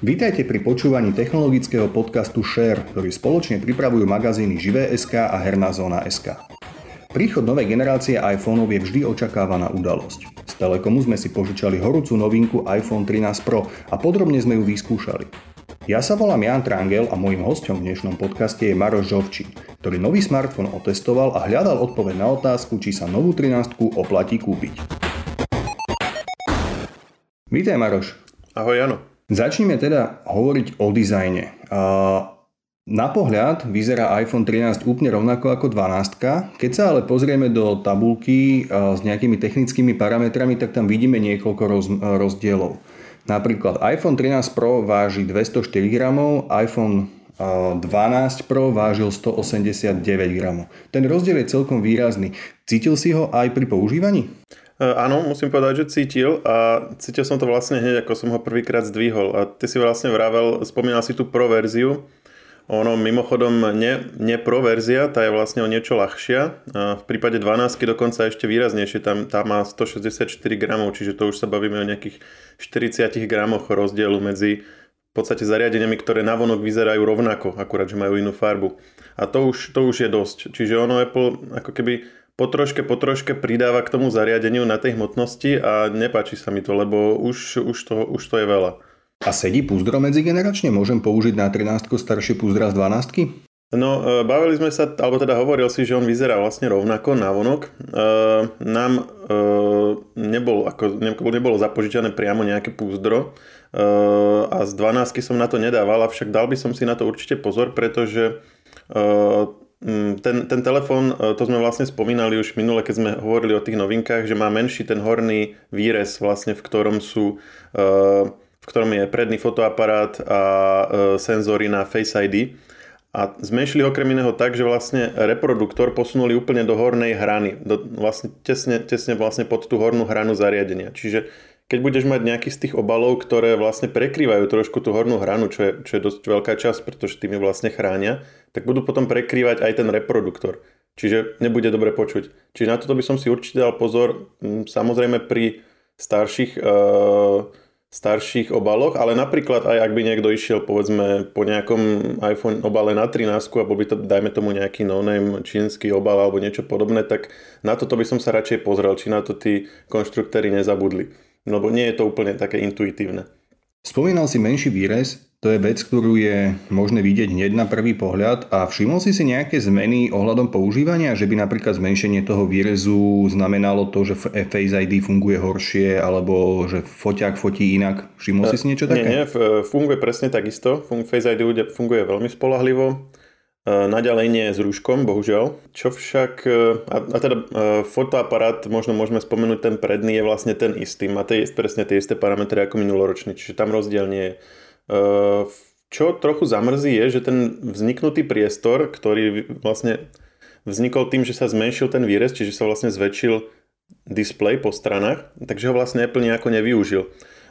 Vítajte pri počúvaní technologického podcastu Share, ktorý spoločne pripravujú magazíny Živé.sk a Herná zóna.sk. Príchod novej generácie iPhoneov je vždy očakávaná udalosť. Z Telekomu sme si požičali horúcu novinku iPhone 13 Pro a podrobne sme ju vyskúšali. Ja sa volám Jan Trangel a môjim hostom v dnešnom podcaste je Maroš Žovčín, ktorý nový smartfón otestoval a hľadal odpoveď na otázku, či sa novú 13 oplatí kúpiť. Vítaj Maroš. Ahoj Jano. Začneme teda hovoriť o dizajne. Na pohľad vyzerá iPhone 13 úplne rovnako ako 12. Keď sa ale pozrieme do tabulky s nejakými technickými parametrami, tak tam vidíme niekoľko roz, rozdielov. Napríklad iPhone 13 Pro váži 204 gramov, iPhone 12 Pro vážil 189 gramov. Ten rozdiel je celkom výrazný. Cítil si ho aj pri používaní? E, áno, musím povedať, že cítil a cítil som to vlastne hneď, ako som ho prvýkrát zdvihol. A ty si vlastne vravel, spomínal si tú pro verziu. Ono mimochodom nie, nie pro verzia, tá je vlastne o niečo ľahšia. A v prípade 12 dokonca ešte výraznejšie, tam, tam má 164 gramov, čiže to už sa bavíme o nejakých 40 gramoch rozdielu medzi v podstate zariadeniami, ktoré navonok vyzerajú rovnako, akurát, že majú inú farbu. A to už, to už je dosť. Čiže ono Apple ako keby po troške, po troške pridáva k tomu zariadeniu na tej hmotnosti a nepáči sa mi to, lebo už, už, to, už to je veľa. A sedí púzdro medzigeneračne? Môžem použiť na 13 staršie púzdra z 12 No, e, bavili sme sa, alebo teda hovoril si, že on vyzerá vlastne rovnako na vonok. E, nám e, nebol, ako, nebolo zapožičané priamo nejaké púzdro e, a z 12 som na to nedával, avšak dal by som si na to určite pozor, pretože e, ten, ten telefón, e, to sme vlastne spomínali už minule, keď sme hovorili o tých novinkách, že má menší ten horný výrez, vlastne v ktorom sú e, v ktorom je predný fotoaparát a e, senzory na Face ID. A zmenšili okrem iného tak, že vlastne reproduktor posunuli úplne do hornej hrany, do, vlastne tesne, tesne vlastne pod tú hornú hranu zariadenia. Čiže keď budeš mať nejaký z tých obalov, ktoré vlastne prekrývajú trošku tú hornú hranu, čo je, čo je dosť veľká časť, pretože tými vlastne chránia, tak budú potom prekrývať aj ten reproduktor. Čiže nebude dobre počuť. Čiže na toto by som si určite dal pozor, samozrejme pri starších, uh, starších obaloch, ale napríklad aj ak by niekto išiel povedzme po nejakom iPhone obale na 13 a bol by to, dajme tomu nejaký no-name čínsky obal alebo niečo podobné, tak na toto by som sa radšej pozrel, či na to tí konštruktéry nezabudli lebo nie je to úplne také intuitívne. Spomínal si menší výrez, to je vec, ktorú je možné vidieť hneď na prvý pohľad a všimol si si nejaké zmeny ohľadom používania, že by napríklad zmenšenie toho výrezu znamenalo to, že Face ID funguje horšie alebo že foťák fotí inak. Všimol si si niečo také? Nie, nie, funguje presne takisto. Face ID funguje veľmi spolahlivo. E, naďalej nie s rúškom, bohužiaľ. Čo však, e, a, a teda e, fotoaparát, možno môžeme spomenúť, ten predný je vlastne ten istý. Má tie, presne tie isté parametre ako minuloročný, čiže tam rozdiel nie je. Čo trochu zamrzí je, že ten vzniknutý priestor, ktorý vlastne vznikol tým, že sa zmenšil ten výrez, čiže sa vlastne zväčšil display po stranách, takže ho vlastne Apple nejako nevyužil.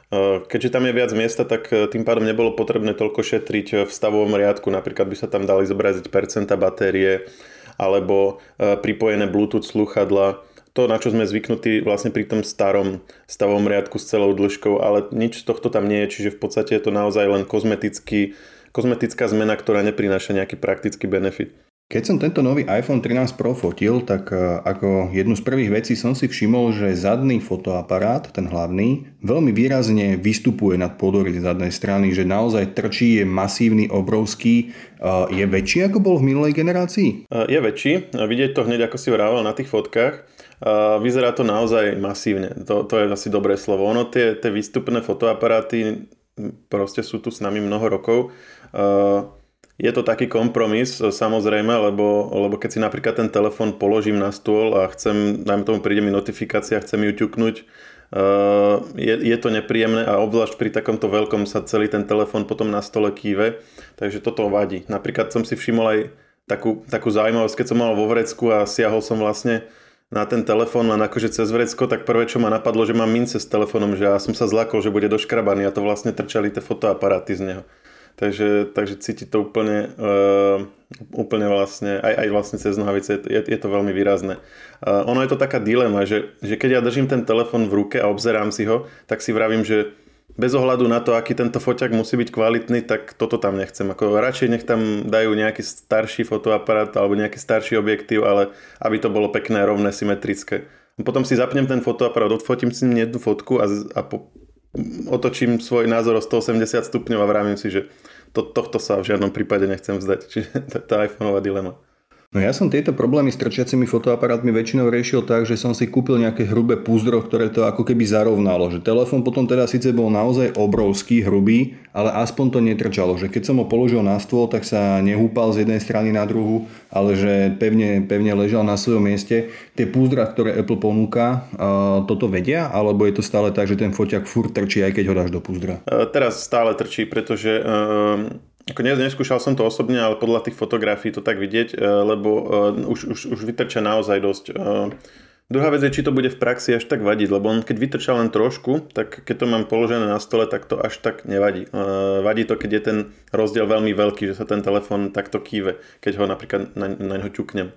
Eh, keďže tam je viac miesta, tak eh, tým pádom nebolo potrebné toľko šetriť eh, v stavovom riadku. Napríklad by sa tam dali zobraziť percenta batérie alebo pripojené Bluetooth sluchadla. To, na čo sme zvyknutí vlastne pri tom starom stavovom riadku s celou dĺžkou, ale nič z tohto tam nie je, čiže v podstate je to naozaj len kozmetický, kozmetická zmena, ktorá neprináša nejaký praktický benefit. Keď som tento nový iPhone 13 Pro fotil, tak e, ako jednu z prvých vecí som si všimol, že zadný fotoaparát, ten hlavný, veľmi výrazne vystupuje nad podory zadnej strany, že naozaj trčí, je masívny, obrovský. E, je väčší ako bol v minulej generácii? E, je väčší, vidieť to hneď ako si vrával na tých fotkách. Vyzerá to naozaj masívne, to, to je asi dobré slovo. Ono tie, tie výstupné fotoaparáty proste sú tu s nami mnoho rokov je to taký kompromis, samozrejme, lebo, lebo keď si napríklad ten telefón položím na stôl a chcem, dajme tomu, príde mi notifikácia, chcem ju ťuknúť, uh, je, je to nepríjemné a obzvlášť pri takomto veľkom sa celý ten telefón potom na stole kýve, takže toto vadí. Napríklad som si všimol aj takú, takú zaujímavosť, keď som mal vo vrecku a siahol som vlastne na ten telefón len akože cez vrecko, tak prvé, čo ma napadlo, že mám mince s telefónom, že ja som sa zlakol, že bude doškrabaný a to vlastne trčali tie fotoaparáty z neho. Takže, takže cíti to úplne, uh, úplne vlastne, aj, aj vlastne cez nohavice, je, je to veľmi výrazné. Uh, ono je to taká dilema, že, že keď ja držím ten telefon v ruke a obzerám si ho, tak si vravím, že bez ohľadu na to, aký tento foťak musí byť kvalitný, tak toto tam nechcem. Ako radšej nech tam dajú nejaký starší fotoaparát alebo nejaký starší objektív, ale aby to bolo pekné, rovné, symetrické. Potom si zapnem ten fotoaparát, odfotím si jednu fotku a, a po, otočím svoj názor o 180 stupňov a vravím si, že to, tohto sa v žiadnom prípade nechcem vzdať. Čiže je tá iPhoneová dilema. No ja som tieto problémy s trčiacimi fotoaparátmi väčšinou riešil tak, že som si kúpil nejaké hrubé púzdro, ktoré to ako keby zarovnalo. Že telefón potom teda síce bol naozaj obrovský, hrubý, ale aspoň to netrčalo. Že keď som ho položil na stôl, tak sa nehúpal z jednej strany na druhú, ale že pevne, pevne ležal na svojom mieste. Tie púzdra, ktoré Apple ponúka, toto vedia? Alebo je to stále tak, že ten foťak furt trčí, aj keď ho dáš do púzdra? Teraz stále trčí, pretože ako neskúšal som to osobne, ale podľa tých fotografií to tak vidieť, e, lebo uh, už, už, už vytrča naozaj dosť. Uh, druhá vec je, či to bude v praxi až tak vadiť, lebo on keď vytrča len trošku, tak keď to mám položené na stole, tak to až tak nevadí. Vadí to, keď je ten rozdiel veľmi veľký, že sa ten telefón takto kýve, keď ho napríklad na, na ňo ťuknem.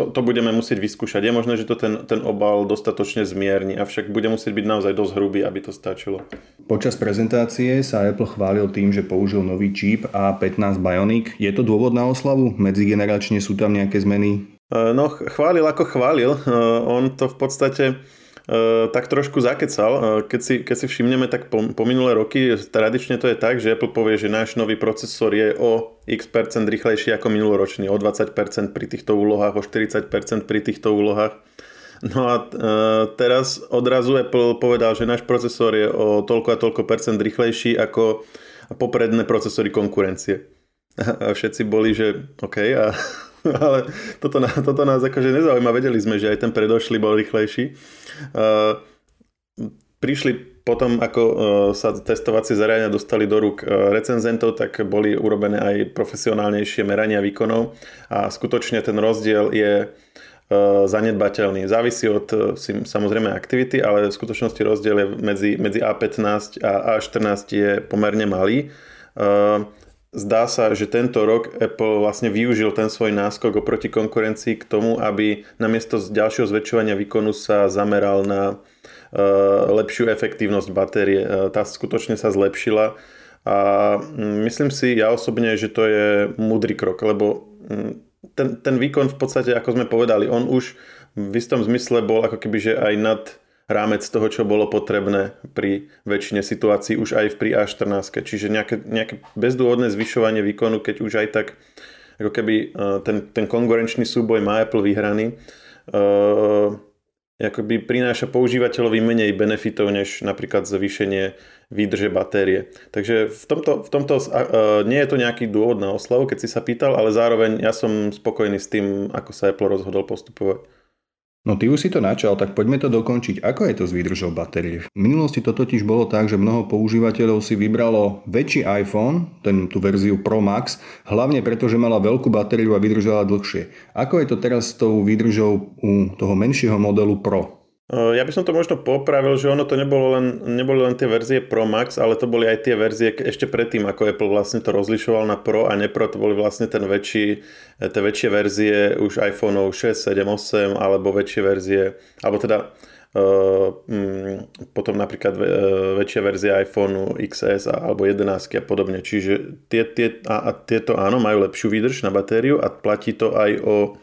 To, to budeme musieť vyskúšať. Je možné, že to ten, ten obal dostatočne zmierni, avšak bude musieť byť naozaj dosť hrubý, aby to stačilo. Počas prezentácie sa Apple chválil tým, že použil nový čip A15 Bionic. Je to dôvod na oslavu? Medzigeneračne sú tam nejaké zmeny? E, no, chválil ako chválil. E, on to v podstate tak trošku zakecal. E, keď si, keď si všimneme, tak po, po minulé roky tradične to je tak, že Apple povie, že náš nový procesor je o x percent rýchlejší ako minuloročný, o 20% pri týchto úlohách, o 40% pri týchto úlohách. No a e, teraz odrazu Apple povedal, že náš procesor je o toľko a toľko percent rýchlejší ako popredné procesory konkurencie. A všetci boli, že OK, a ale toto, toto nás akože nezaujíma. Vedeli sme, že aj ten predošlý bol rýchlejší. Uh, prišli potom, ako uh, sa testovacie zariadenia dostali do rúk uh, recenzentov, tak boli urobené aj profesionálnejšie merania výkonov a skutočne ten rozdiel je zanedbateľný. Závisí od samozrejme aktivity, ale v skutočnosti rozdiel je medzi, medzi A15 a A14 je pomerne malý. Zdá sa, že tento rok Apple vlastne využil ten svoj náskok oproti konkurencii k tomu, aby namiesto ďalšieho zväčšovania výkonu sa zameral na uh, lepšiu efektívnosť batérie. Uh, tá skutočne sa zlepšila a um, myslím si ja osobne, že to je múdry krok, lebo um, ten, ten výkon v podstate, ako sme povedali, on už v istom zmysle bol ako keby, že aj nad rámec toho, čo bolo potrebné pri väčšine situácií už aj pri A14. Čiže nejaké, nejaké bezdôvodné zvyšovanie výkonu, keď už aj tak ako keby e, ten, ten konkurenčný súboj má Apple vyhraný, uh, akoby prináša používateľovi menej benefitov, než napríklad zvýšenie výdrže batérie. Takže v tomto, v tomto uh, nie je to nejaký dôvod na oslavu, keď si sa pýtal, ale zároveň ja som spokojný s tým, ako sa Apple rozhodol postupovať. No ty už si to načal, tak poďme to dokončiť. Ako je to s výdržou batérie? V minulosti to totiž bolo tak, že mnoho používateľov si vybralo väčší iPhone, ten, tú verziu Pro Max, hlavne preto, že mala veľkú batériu a vydržala dlhšie. Ako je to teraz s tou výdržou u toho menšieho modelu Pro? Eh, ja by som to možno popravil, že ono to nebolo len, neboli len tie verzie Pro Max, ale to boli aj tie verzie ešte predtým, ako Apple vlastne to rozlišoval na Pro a nepro, to boli vlastne ten väčší, eh, tie väčšie verzie už iPhoneov 6, 7, 8 alebo väčšie verzie, alebo teda Uh, potom napríklad väčšia verzia iPhoneu XS alebo 11 a podobne. Čiže tie, tie, a, a tieto áno, majú lepšiu výdrž na batériu a platí to aj o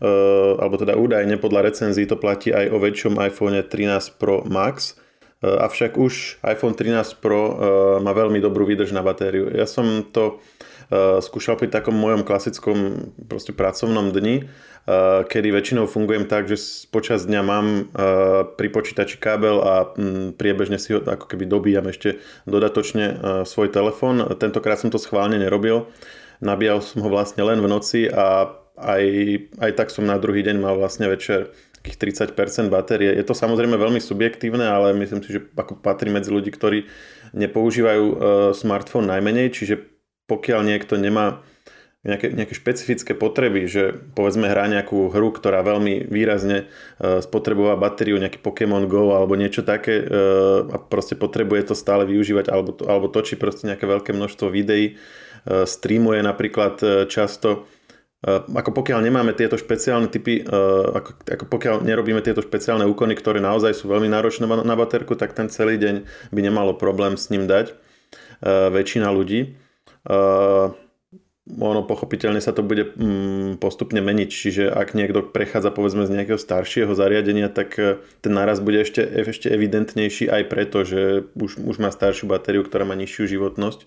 alebo teda údajne podľa recenzií to platí aj o väčšom iPhone 13 Pro Max, eh, avšak už iPhone 13 Pro eh, má veľmi dobrú výdrž na batériu. Ja som to skúšal pri takom mojom klasickom proste pracovnom dni, kedy väčšinou fungujem tak, že počas dňa mám pri počítači kábel a mm, priebežne si ho ako keby dobíjam ešte dodatočne svoj telefón. Tentokrát som to schválne nerobil. Nabíjal som ho vlastne len v noci a aj, aj tak som na druhý deň mal vlastne večer takých 30% batérie. Je to samozrejme veľmi subjektívne, ale myslím si, že ako patrí medzi ľudí, ktorí nepoužívajú uh, smartfón najmenej, čiže pokiaľ niekto nemá nejaké, nejaké špecifické potreby, že povedzme hrá nejakú hru, ktorá veľmi výrazne uh, spotrebová batériu, nejaký Pokémon Go alebo niečo také uh, a proste potrebuje to stále využívať alebo, to, alebo točí proste nejaké veľké množstvo videí, uh, streamuje napríklad uh, často, ako pokiaľ nemáme tieto špeciálne typy, ako, ako pokiaľ nerobíme tieto špeciálne úkony, ktoré naozaj sú veľmi náročné na baterku, tak ten celý deň by nemalo problém s ním dať väčšina ľudí ono pochopiteľne sa to bude mm, postupne meniť, čiže ak niekto prechádza povedzme z nejakého staršieho zariadenia, tak ten náraz bude ešte, ešte evidentnejší aj preto, že už, už má staršiu batériu, ktorá má nižšiu životnosť.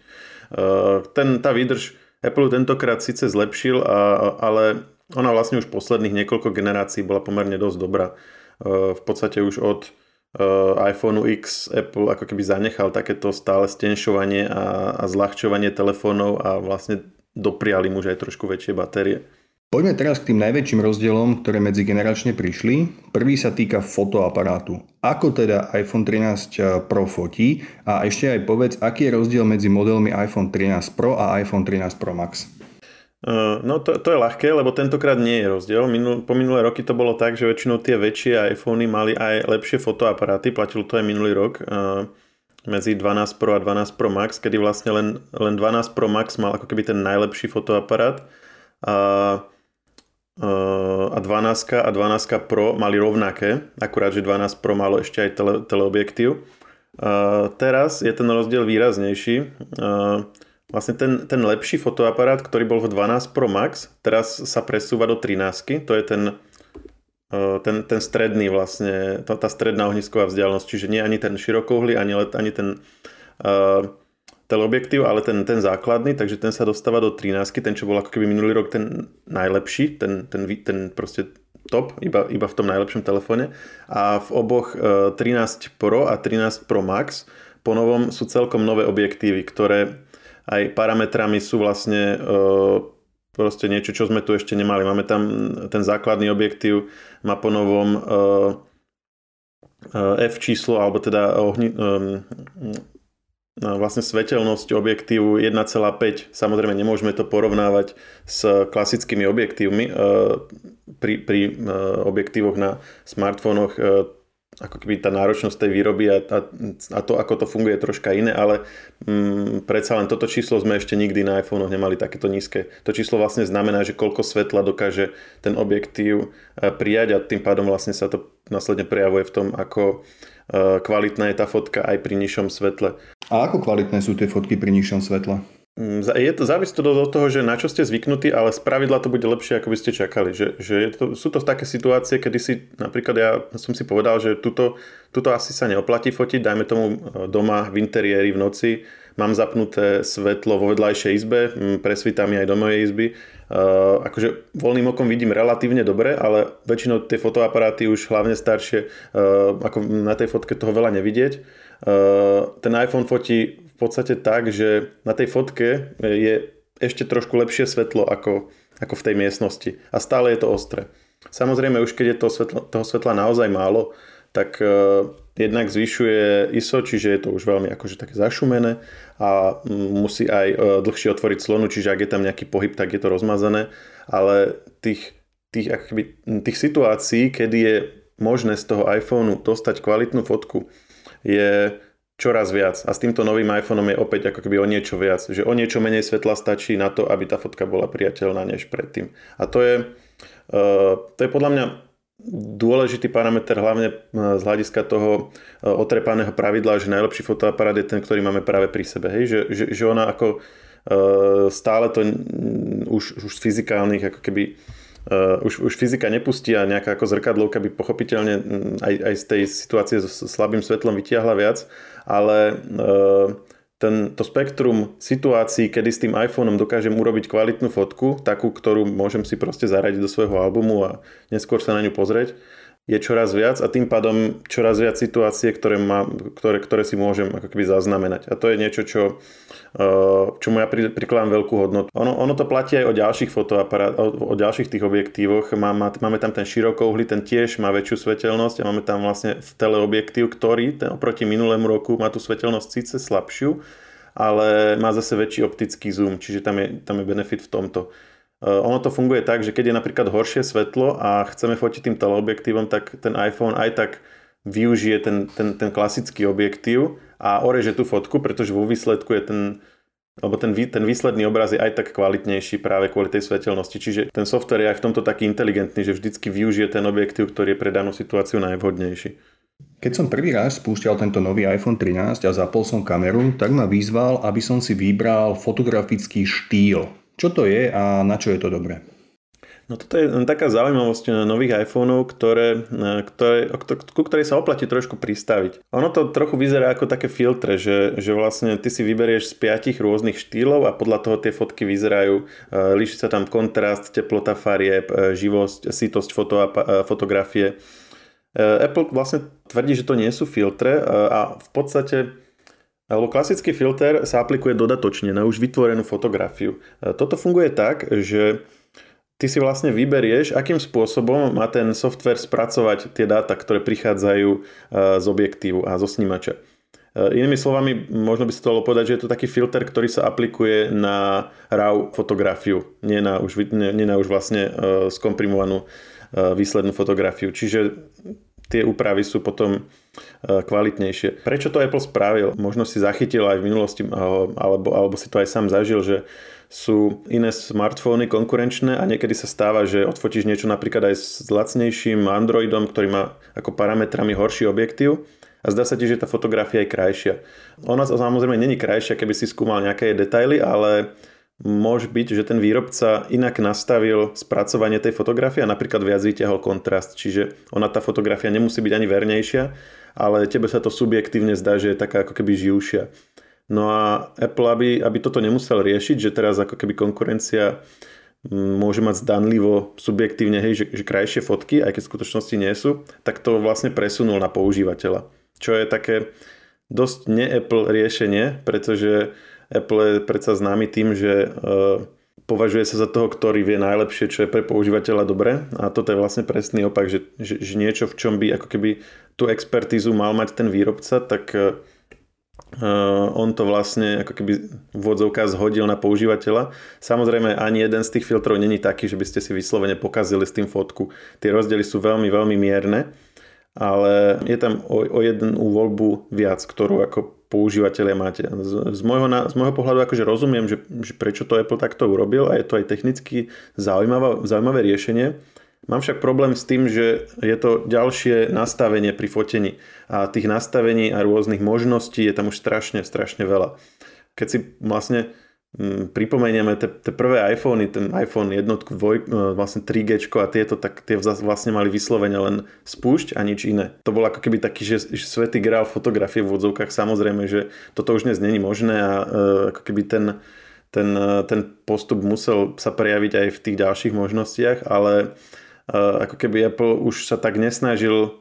Ten, tá výdrž Apple tentokrát síce zlepšil, a, ale ona vlastne už posledných niekoľko generácií bola pomerne dosť dobrá. E, v podstate už od iPhone X Apple ako keby zanechal takéto stále stenšovanie a, a zľahčovanie telefónov a vlastne dopriali mu aj trošku väčšie batérie. Poďme teraz k tým najväčším rozdielom, ktoré medzigeneračne prišli. Prvý sa týka fotoaparátu. Ako teda iPhone 13 eh, Pro fotí a ešte aj povedz, aký je rozdiel medzi modelmi iPhone 13 Pro a iPhone 13 Pro Max. Uh, no to, to je ľahké, lebo tentokrát nie je rozdiel. Minul, po minulé roky to bolo tak, že väčšinou tie väčšie iPhony mali aj lepšie fotoaparáty, platilo to aj minulý rok. Uh, medzi 12 Pro a 12 Pro Max, kedy vlastne len, len 12 Pro Max mal ako keby ten najlepší fotoaparát a, a 12 a 12 Pro mali rovnaké, akurát, že 12 Pro malo ešte aj tele, teleobjektív. A teraz je ten rozdiel výraznejší. A vlastne ten, ten lepší fotoaparát, ktorý bol v 12 Pro Max, teraz sa presúva do 13. To je ten ten, ten stredný vlastne, tá, tá stredná ohnisková vzdialenosť, čiže nie ani ten širokouhly, ani, ani ten uh, teleobjektív, ale ten, ten základný, takže ten sa dostáva do 13, ten čo bol ako keby minulý rok ten najlepší, ten, ten, ten proste top, iba, iba v tom najlepšom telefóne. A v oboch uh, e, 13 Pro a 13 Pro Max po novom sú celkom nové objektívy, ktoré aj parametrami sú vlastne uh, proste niečo, čo sme tu ešte nemali. Máme tam ten základný objektív, má po novom uh, F číslo, alebo teda ohni, vlastne svetelnosť objektívu 1,5. Samozrejme nemôžeme to porovnávať s klasickými objektívmi. Uh, pri, pri uh, objektívoch na smartfónoch uh, ako keby tá náročnosť tej výroby a, a, a to, ako to funguje, je troška iné, ale mm, predsa len toto číslo sme ešte nikdy na iPhone nemali takéto nízke. To číslo vlastne znamená, že koľko svetla dokáže ten objektív e, prijať a tým pádom vlastne sa to následne prejavuje v tom, ako e, kvalitná je tá fotka aj pri nižšom svetle. A ako kvalitné sú tie fotky pri nižšom svetle? Mm, je to, závisí to od toho, že na čo ste zvyknutí, ale z pravidla to bude lepšie, ako by ste čakali. Že, že je to, sú to také situácie, kedy si, napríklad ja som si povedal, že tuto, tuto asi sa neoplatí fotiť, dajme tomu e, doma v interiéri v noci, mám zapnuté svetlo vo vedľajšej izbe, presvítam mi aj do mojej izby. Uh, akože voľným okom vidím relatívne dobre, ale väčšinou tie fotoaparáty už hlavne staršie, uh, ako na tej fotke toho veľa nevidieť. Uh, ten iPhone fotí v podstate tak, že na tej fotke je ešte trošku lepšie svetlo ako, ako v tej miestnosti a stále je to ostré. Samozrejme už keď je to svetlo, toho svetla naozaj málo, tak uh, jednak zvyšuje ISO, čiže je to už veľmi akože také zašumené a musí aj dlhšie otvoriť slonu, čiže ak je tam nejaký pohyb, tak je to rozmazané, ale tých, tých, akoby, tých situácií, kedy je možné z toho iPhoneu dostať kvalitnú fotku, je čoraz viac. A s týmto novým iPhoneom je opäť ako keby o niečo viac. Že o niečo menej svetla stačí na to, aby tá fotka bola priateľná než predtým. A to je, uh, to je podľa mňa dôležitý parameter hlavne eh, z hľadiska toho eh, otrepaného pravidla, že najlepší fotoaparát je ten, ktorý máme práve pri sebe. Hej? Že, že, že ona ako stále to už, už z fyzikálnych ako keby už, už fyzika nepustí a nejaká ako zrkadlovka by pochopiteľne aj, aj z tej situácie s slabým svetlom vytiahla viac, ale uh, ten, to spektrum situácií, kedy s tým iPhoneom dokážem urobiť kvalitnú fotku, takú, ktorú môžem si proste zaradiť do svojho albumu a neskôr sa na ňu pozrieť, je čoraz viac a tým pádom čoraz viac situácie, ktoré, má, ktoré, ktoré si môžem ako keby zaznamenať. A to je niečo, čo, eh, čomu ja prikladám veľkú hodnotu. Ono, ono to platí aj o ďalších fotoaparát, o, o ďalších tých objektívoch. Má, má, máme tam ten širokouhly, ten tiež má väčšiu svetelnosť a máme tam vlastne teleobjektív, ktorý ten, oproti minulému roku má tú svetelnosť síce slabšiu, ale má zase väčší optický zoom, čiže tam je, tam je benefit v tomto. Eh, ono to funguje tak, že keď je napríklad horšie svetlo a chceme fotiť tým teleobjektívom, tak ten iPhone aj tak využije ten, ten, ten klasický objektív a oreže tú fotku, pretože vo výsledku je ten, lebo ten, ten výsledný obraz je aj tak kvalitnejší práve kvôli tej svetelnosti. Čiže ten software je aj v tomto taký inteligentný, že vždycky využije ten objektív, ktorý je pre danú situáciu najvhodnejší. Keď som prvý raz spúšťal tento nový iPhone 13 a zapol som kameru, tak ma vyzval, aby som si vybral fotografický štýl. Čo to je a na čo je to dobré? No toto je taká zaujímavosť nových iPhoneov, ktoré, ktoré, ku ktorej sa oplatí trošku pristaviť. Ono to trochu vyzerá ako také filtre, že, že vlastne ty si vyberieš z piatich rôznych štýlov a podľa toho tie fotky vyzerajú. E, líši sa tam kontrast, teplota farieb, živosť, sitosť foto fotografie. Apple vlastne tvrdí, že to nie sú filtre a v podstate alebo klasický filter sa aplikuje dodatočne na už vytvorenú fotografiu. Toto funguje tak, že ty si vlastne vyberieš, akým spôsobom má ten software spracovať tie dáta, ktoré prichádzajú e, z objektívu a zo snímača. E, inými slovami, možno by sa to dalo povedať, že je to taký filter, ktorý sa aplikuje na RAW fotografiu, nie na už, nie, nie na už vlastne e, skomprimovanú výslednú fotografiu. Čiže tie úpravy sú potom kvalitnejšie. Prečo to Apple spravil? Možno si zachytil aj v minulosti, alebo, alebo si to aj sám zažil, že sú iné smartfóny konkurenčné a niekedy sa stáva, že odfotíš niečo napríklad aj s lacnejším Androidom, ktorý má ako parametrami horší objektív a zdá sa ti, že tá fotografia je krajšia. Ona samozrejme není krajšia, keby si skúmal nejaké detaily, ale môže byť, že ten výrobca inak nastavil spracovanie tej fotografie a napríklad viac vyťahol kontrast, čiže ona tá fotografia nemusí byť ani vernejšia, ale tebe sa to subjektívne zdá, že je taká ako keby živšia. No a Apple, aby, aby toto nemusel riešiť, že teraz ako keby konkurencia môže mať zdanlivo subjektívne, hej, že, že krajšie fotky, aj keď v skutočnosti nie sú, tak to vlastne presunul na používateľa. Čo je také dosť ne-Apple riešenie, pretože Apple je predsa známy tým, že uh, považuje sa za toho, ktorý vie najlepšie, čo je pre používateľa dobre a toto je vlastne presný opak, že, že, že niečo, v čom by ako keby tú expertízu mal mať ten výrobca, tak uh, on to vlastne ako keby vodzovka zhodil na používateľa. Samozrejme ani jeden z tých filtrov není taký, že by ste si vyslovene pokazili s tým fotku. Tie rozdiely sú veľmi, veľmi mierne, ale je tam o, o jednu voľbu viac, ktorú ako používateľe máte. Z, z, môjho, z môjho pohľadu akože rozumiem, že, že prečo to Apple takto urobil a je to aj technicky zaujímavé, zaujímavé riešenie. Mám však problém s tým, že je to ďalšie nastavenie pri fotení a tých nastavení a rôznych možností je tam už strašne, strašne veľa. Keď si vlastne pripomenieme tie prvé iPhony, ten iPhone jednotku, dvoj, e, vlastne 3G a tieto, tak tie vlastne mali vyslovene len spúšť a nič iné. To bol ako keby taký, že, že svetý grál fotografie v odzovkách. Samozrejme, že toto už dnes není možné a e, ako keby ten, ten, e, ten postup musel sa prejaviť aj v tých ďalších možnostiach, ale ako keby Apple už sa tak nesnažil,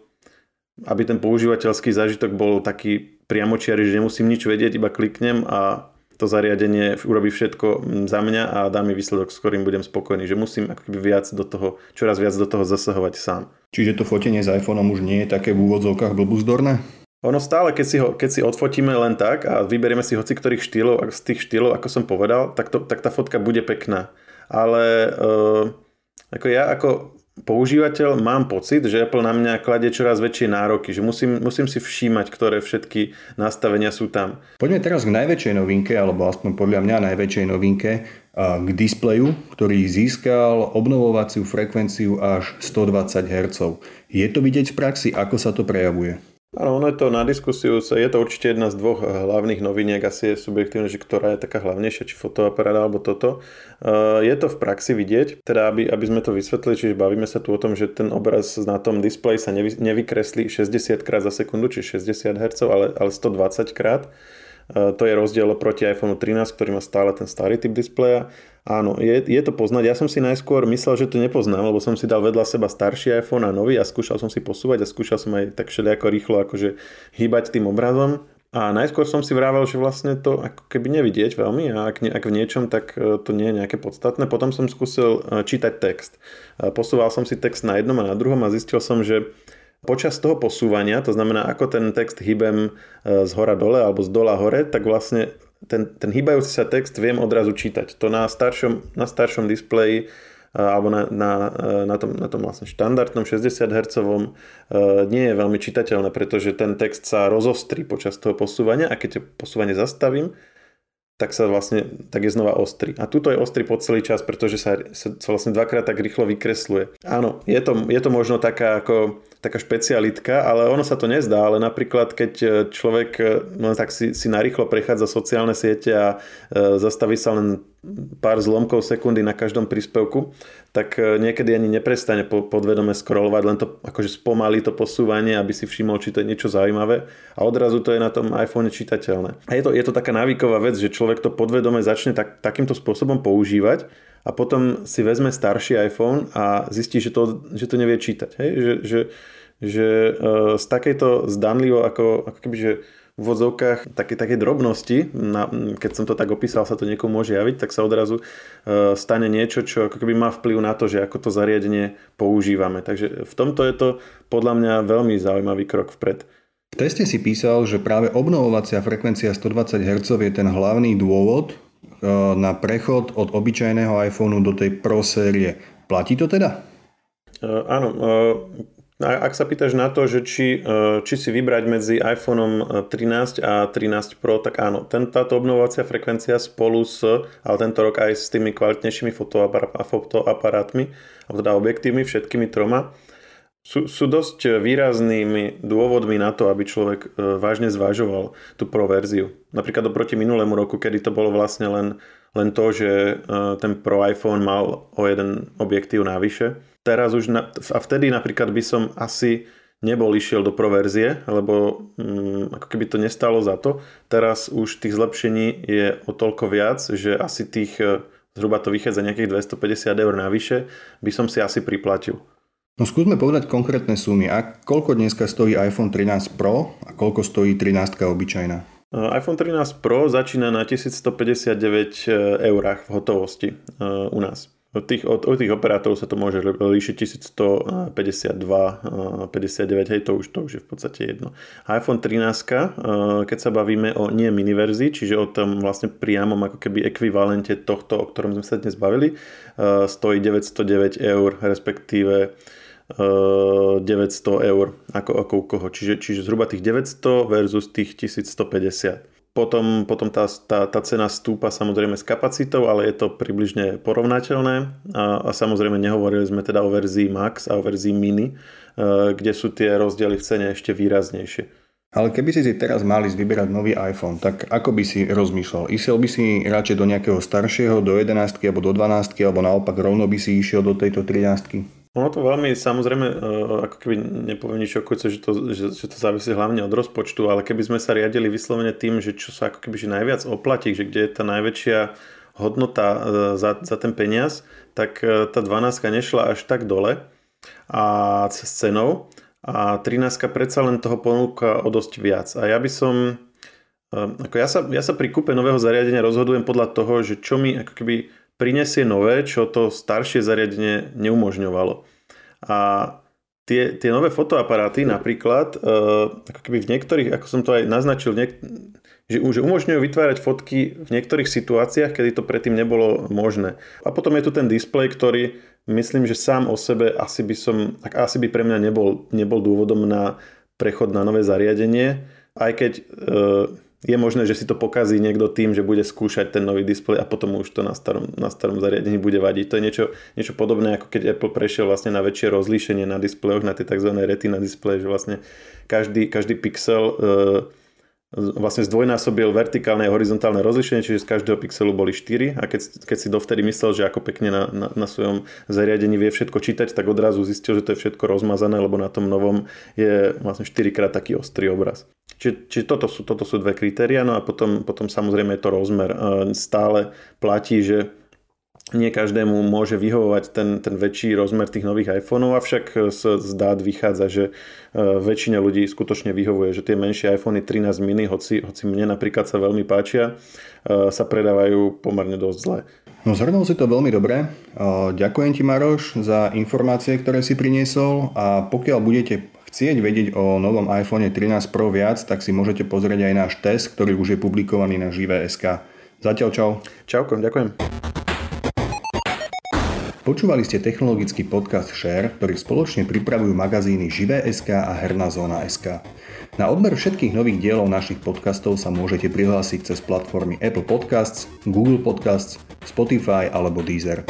aby ten používateľský zážitok bol taký priamočiary, že nemusím nič vedieť, iba kliknem a to zariadenie urobí všetko za mňa a dá mi výsledok, s ktorým budem spokojný, že musím ako keby viac do toho, čoraz viac do toho zasahovať sám. Čiže to fotenie s iPhoneom už nie je také v úvodzovkách blbuzdorné? Ono stále, keď si, ho, keď si odfotíme len tak a vyberieme si hoci ktorých štýlov, z tých štýlov, ako som povedal, tak, to, tak tá fotka bude pekná. Ale uh, ako ja ako používateľ mám pocit, že Apple na mňa kladie čoraz väčšie nároky, že musím, musím si všímať, ktoré všetky nastavenia sú tam. Poďme teraz k najväčšej novinke, alebo aspoň podľa mňa najväčšej novinke, k displeju, ktorý získal obnovovaciu frekvenciu až 120 Hz. Je to vidieť v praxi, ako sa to prejavuje? Áno, ono je to na diskusiu, je to určite jedna z dvoch eh, hlavných noviniek, asi je subjektívne, že ktorá je taká hlavnejšia, či fotoaparát alebo toto. Eh, je to v praxi vidieť, teda aby, aby sme to vysvetlili, čiže bavíme sa tu o tom, že ten obraz na tom displeji sa nevy, nevykreslí 60 krát za sekundu, či 60 Hz, ale, ale 120 krát. Eh, to je rozdiel proti iPhone 13, ktorý má stále ten starý typ displeja Áno, je, je to poznať. Ja som si najskôr myslel, že to nepoznám, lebo som si dal vedľa seba starší iPhone a nový a skúšal som si posúvať a skúšal som aj tak všelijako rýchlo akože hýbať tým obrazom. A najskôr som si vrával, že vlastne to ako keby nevidieť veľmi a ak, ak v niečom, tak e, to nie je nejaké podstatné. Potom som skúsil e, čítať text. Posúval som si text na jednom a na druhom a zistil som, že počas toho posúvania, to znamená ako ten text hýbem z hora dole alebo z dola hore, tak vlastne ten, ten hýbajúci sa text viem odrazu čítať. To na staršom, na staršom displeji alebo na, na, na, tom, na tom vlastne štandardnom 60 Hz nie je veľmi čitateľné, pretože ten text sa rozostrí počas toho posúvania a keď posúvanie zastavím, tak sa vlastne, tak je znova ostrý. A tuto je ostrý po celý čas, pretože sa, sa, sa vlastne dvakrát tak rýchlo vykresluje. Áno, je to, je to možno taká ako taká špecialitka, ale ono sa to nezdá, ale napríklad keď človek no, tak si, si narýchlo prechádza sociálne siete a e, zastaví sa len pár zlomkov sekundy na každom príspevku, tak e, niekedy ani neprestane podvedome scrollovať, len to akože spomalí to posúvanie, aby si všimol, či to je niečo zaujímavé a odrazu to je na tom iPhone čitateľné. A je to, je to taká návyková vec, že človek to podvedome začne tak, takýmto spôsobom používať a potom si vezme starší iPhone a zistí, že to, že to nevie čítať. Hej? Že, že, že uh, z takejto zdanlivo, ako, ako keby, že v vodzovkách také, také drobnosti, na, keď som to tak opísal, sa to niekomu môže javiť, tak sa odrazu uh, stane niečo, čo ako keby má vplyv na to, že ako to zariadenie používame. Takže v tomto je to podľa mňa veľmi zaujímavý krok vpred. V teste si písal, že práve obnovovacia frekvencia 120 Hz je ten hlavný dôvod, na prechod od obyčajného iPhoneu do tej Pro série. Platí to teda? Uh, áno. Uh, ak sa pýtaš na to, že či, či si vybrať medzi iPhoneom 13 a 13 Pro, tak áno, ten, táto obnovovacia frekvencia spolu s, ale tento rok aj s tými kvalitnejšími fotoaparátmi, alebo teda objektívmi, všetkými troma, sú, sú dosť výraznými dôvodmi na to, aby človek e, vážne zvažoval tú pro verziu. Napríklad oproti minulému roku, kedy to bolo vlastne len, len to, že e, ten pro iPhone mal o jeden objektív navyše. Teraz už, na, a vtedy napríklad by som asi nebol išiel do pro verzie, lebo mm, ako keby to nestalo za to. Teraz už tých zlepšení je o toľko viac, že asi tých, e, zhruba to vychádza nejakých 250 eur navyše, by som si asi priplatil. No skúsme povedať konkrétne sumy. A koľko dneska stojí iPhone 13 Pro a koľko stojí 13 obyčajná? iPhone 13 Pro začína na 1159 e, eurách v hotovosti e, u nás. Od tých, od, od tých operátorov sa to môže líšiť 1152, 59, hej, to už, to už je v podstate jedno. iPhone 13, keď sa bavíme o nie miniverzii, čiže o tom vlastne priamom ako keby ekvivalente tohto, o ktorom sme sa dnes bavili, stojí 909 eur, respektíve 900 eur ako, ako u koho. Čiže, čiže zhruba tých 900 versus tých 1150. Potom, potom tá, tá, tá cena stúpa samozrejme s kapacitou, ale je to približne porovnateľné a, a samozrejme nehovorili sme teda o verzii Max a o verzii Mini, e, kde sú tie rozdiely v cene ešte výraznejšie. Ale keby si si teraz mali vyberať nový iPhone, tak ako by si rozmýšľal? Išiel by si radšej do nejakého staršieho, do 11 alebo do 12 alebo naopak rovno by si išiel do tejto 13 ono to veľmi, samozrejme, e, ako keby nepoviem nič okujúce, že to, že, že to závisí hlavne od rozpočtu, ale keby sme sa riadili vyslovene tým, že čo sa ako keby že najviac oplatí, že kde je tá najväčšia hodnota e, za, za ten peniaz, tak e, tá 12 nešla až tak dole a s cenou a 13 predsa len toho ponúka o dosť viac. A ja by som, ako ja sa, ja sa pri kúpe nového zariadenia rozhodujem podľa toho, že čo mi ako keby prinesie nové, čo to staršie zariadenie neumožňovalo. A tie, tie nové fotoaparáty napríklad, uh, ako keby v niektorých, ako som to aj naznačil, niek- že, že umožňujú vytvárať fotky v niektorých situáciách, kedy to predtým nebolo možné. A potom je tu ten displej, ktorý myslím, že sám o sebe asi by som, asi by pre mňa nebol, nebol dôvodom na prechod na nové zariadenie, aj keď uh, je možné, že si to pokazí niekto tým, že bude skúšať ten nový displej a potom už to na starom, na starom zariadení bude vadiť. To je niečo, niečo podobné, ako keď Apple prešiel vlastne na väčšie rozlíšenie na displejoch, na tie tzv. retina displeje, že vlastne každý, každý pixel e, vlastne zdvojnásobil vertikálne a horizontálne rozlišenie, čiže z každého pixelu boli 4 a keď, keď si dovtedy myslel, že ako pekne na, na, na svojom zariadení vie všetko čítať, tak odrazu zistil, že to je všetko rozmazané, lebo na tom novom je vlastne 4 krát taký ostrý obraz. Čiže, čiže toto, sú, toto sú dve kritéria, no a potom, potom samozrejme je to rozmer. Stále platí, že nie každému môže vyhovovať ten, ten väčší rozmer tých nových iPhoneov, avšak z, z dát vychádza, že e, väčšina ľudí skutočne vyhovuje, že tie menšie iPhony 13 mini, hoci, hoci mne napríklad sa veľmi páčia, e, sa predávajú pomerne dosť zle. No zhrnul si to veľmi dobre. E, ďakujem ti Maroš za informácie, ktoré si priniesol a pokiaľ budete chcieť vedieť o novom iPhone 13 Pro viac, tak si môžete pozrieť aj náš test, ktorý už je publikovaný na Živé.sk. Zatiaľ čau. Čauko, ďakujem. Počúvali ste technologický podcast Share, ktorý spoločne pripravujú magazíny Živé.sk a Herná zóna.sk. Na odber všetkých nových dielov našich podcastov sa môžete prihlásiť cez platformy Apple Podcasts, Google Podcasts, Spotify alebo Deezer.